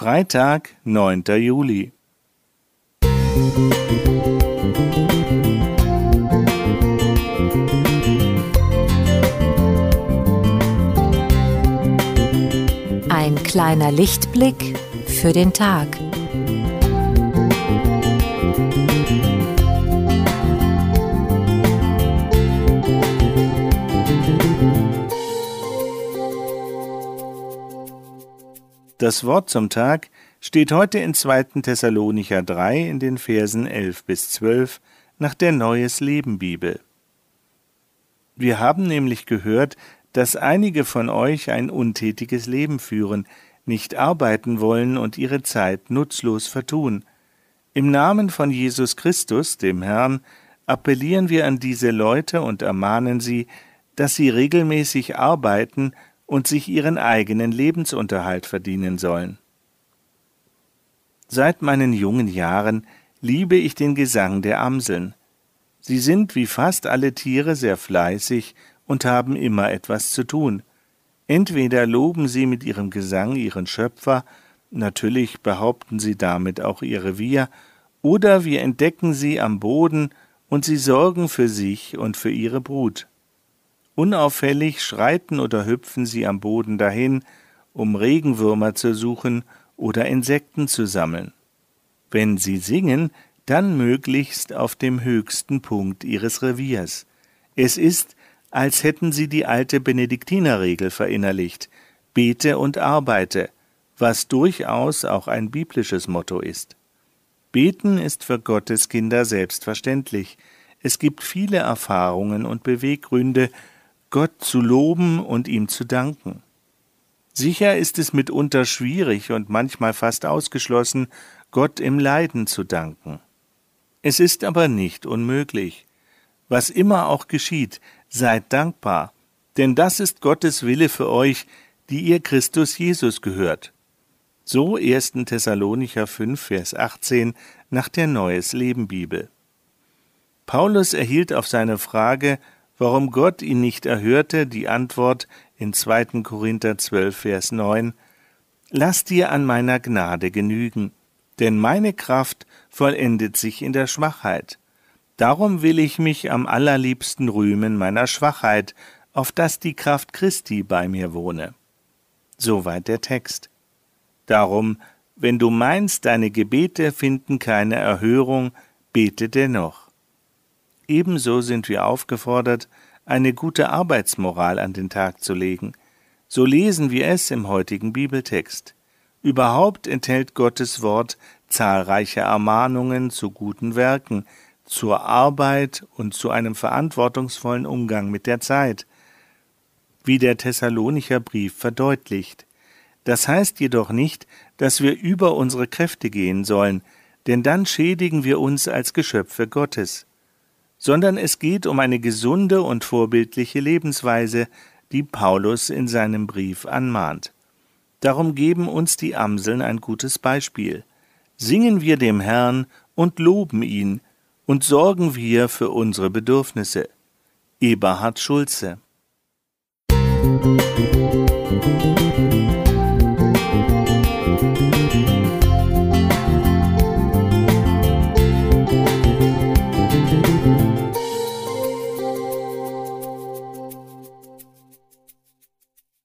Freitag, 9. Juli. Ein kleiner Lichtblick für den Tag. Das Wort zum Tag steht heute in 2. Thessalonicher 3 in den Versen 11 bis 12 nach der Neues Leben Bibel. Wir haben nämlich gehört, dass einige von euch ein untätiges Leben führen, nicht arbeiten wollen und ihre Zeit nutzlos vertun. Im Namen von Jesus Christus, dem Herrn, appellieren wir an diese Leute und ermahnen sie, dass sie regelmäßig arbeiten und sich ihren eigenen Lebensunterhalt verdienen sollen. Seit meinen jungen Jahren liebe ich den Gesang der Amseln. Sie sind wie fast alle Tiere sehr fleißig und haben immer etwas zu tun. Entweder loben sie mit ihrem Gesang ihren Schöpfer, natürlich behaupten sie damit auch ihr Revier, oder wir entdecken sie am Boden und sie sorgen für sich und für ihre Brut. Unauffällig schreiten oder hüpfen sie am Boden dahin, um Regenwürmer zu suchen oder Insekten zu sammeln. Wenn sie singen, dann möglichst auf dem höchsten Punkt ihres Reviers. Es ist, als hätten sie die alte Benediktinerregel verinnerlicht, bete und arbeite, was durchaus auch ein biblisches Motto ist. Beten ist für Gottes Kinder selbstverständlich. Es gibt viele Erfahrungen und Beweggründe, Gott zu loben und ihm zu danken. Sicher ist es mitunter schwierig und manchmal fast ausgeschlossen, Gott im Leiden zu danken. Es ist aber nicht unmöglich. Was immer auch geschieht, seid dankbar, denn das ist Gottes Wille für euch, die ihr Christus Jesus gehört. So 1. Thessalonicher 5, Vers 18 nach der Neues Leben Bibel. Paulus erhielt auf seine Frage, warum Gott ihn nicht erhörte, die Antwort in 2. Korinther 12, Vers 9, Lass dir an meiner Gnade genügen, denn meine Kraft vollendet sich in der Schwachheit. Darum will ich mich am allerliebsten rühmen meiner Schwachheit, auf dass die Kraft Christi bei mir wohne. Soweit der Text. Darum, wenn du meinst, deine Gebete finden keine Erhörung, bete dennoch. Ebenso sind wir aufgefordert, eine gute Arbeitsmoral an den Tag zu legen. So lesen wir es im heutigen Bibeltext. Überhaupt enthält Gottes Wort zahlreiche Ermahnungen zu guten Werken, zur Arbeit und zu einem verantwortungsvollen Umgang mit der Zeit, wie der Thessalonicher Brief verdeutlicht. Das heißt jedoch nicht, dass wir über unsere Kräfte gehen sollen, denn dann schädigen wir uns als Geschöpfe Gottes sondern es geht um eine gesunde und vorbildliche Lebensweise, die Paulus in seinem Brief anmahnt. Darum geben uns die Amseln ein gutes Beispiel. Singen wir dem Herrn und loben ihn und sorgen wir für unsere Bedürfnisse. Eberhard Schulze Musik